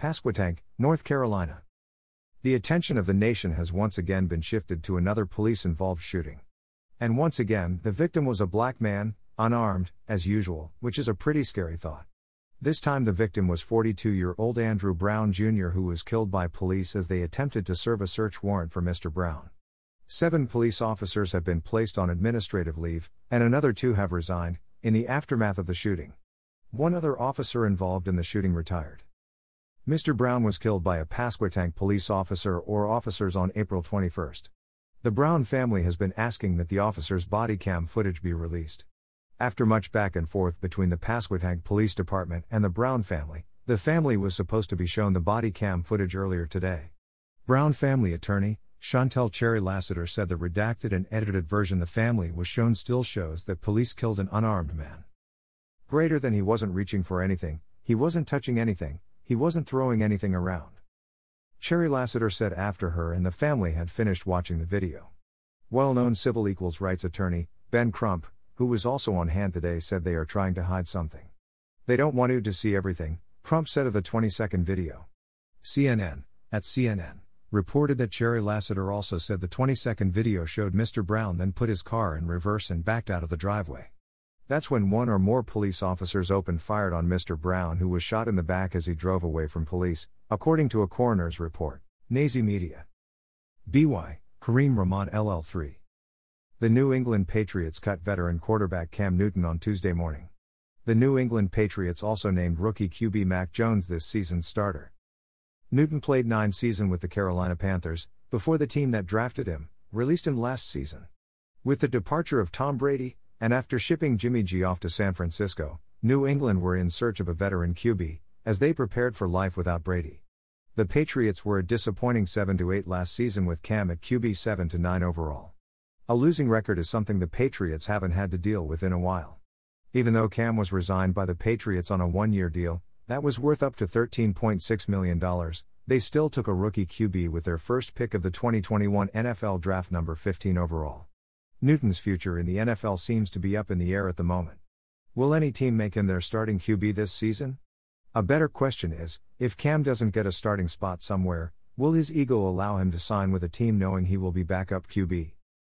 Pasquotank, North Carolina. The attention of the nation has once again been shifted to another police involved shooting. And once again, the victim was a black man, unarmed, as usual, which is a pretty scary thought. This time the victim was 42 year old Andrew Brown Jr., who was killed by police as they attempted to serve a search warrant for Mr. Brown. Seven police officers have been placed on administrative leave, and another two have resigned, in the aftermath of the shooting. One other officer involved in the shooting retired. Mr. Brown was killed by a Pasquotank police officer or officers on April 21. The Brown family has been asking that the officer's body cam footage be released. After much back and forth between the Pasquotank Police Department and the Brown family, the family was supposed to be shown the body cam footage earlier today. Brown family attorney, Chantel Cherry Lassiter said the redacted and edited version the family was shown still shows that police killed an unarmed man. Greater than he wasn't reaching for anything, he wasn't touching anything, he wasn't throwing anything around. Cherry Lassiter said after her and the family had finished watching the video. Well known civil equals rights attorney, Ben Crump, who was also on hand today, said they are trying to hide something. They don't want you to see everything, Crump said of the 20 second video. CNN, at CNN, reported that Cherry Lassiter also said the 20 second video showed Mr. Brown then put his car in reverse and backed out of the driveway. That's when one or more police officers opened fire on Mr. Brown, who was shot in the back as he drove away from police, according to a coroner's report. Nazi Media. BY, Kareem Rahman LL3. The New England Patriots cut veteran quarterback Cam Newton on Tuesday morning. The New England Patriots also named rookie QB Mac Jones this season's starter. Newton played nine seasons with the Carolina Panthers, before the team that drafted him, released him last season. With the departure of Tom Brady, and after shipping Jimmy G off to San Francisco, New England were in search of a veteran QB, as they prepared for life without Brady. The Patriots were a disappointing 7 8 last season with Cam at QB 7 9 overall. A losing record is something the Patriots haven't had to deal with in a while. Even though Cam was resigned by the Patriots on a one year deal, that was worth up to $13.6 million, they still took a rookie QB with their first pick of the 2021 NFL Draft number 15 overall. Newton's future in the NFL seems to be up in the air at the moment. Will any team make him their starting QB this season? A better question is if Cam doesn't get a starting spot somewhere, will his ego allow him to sign with a team knowing he will be backup QB?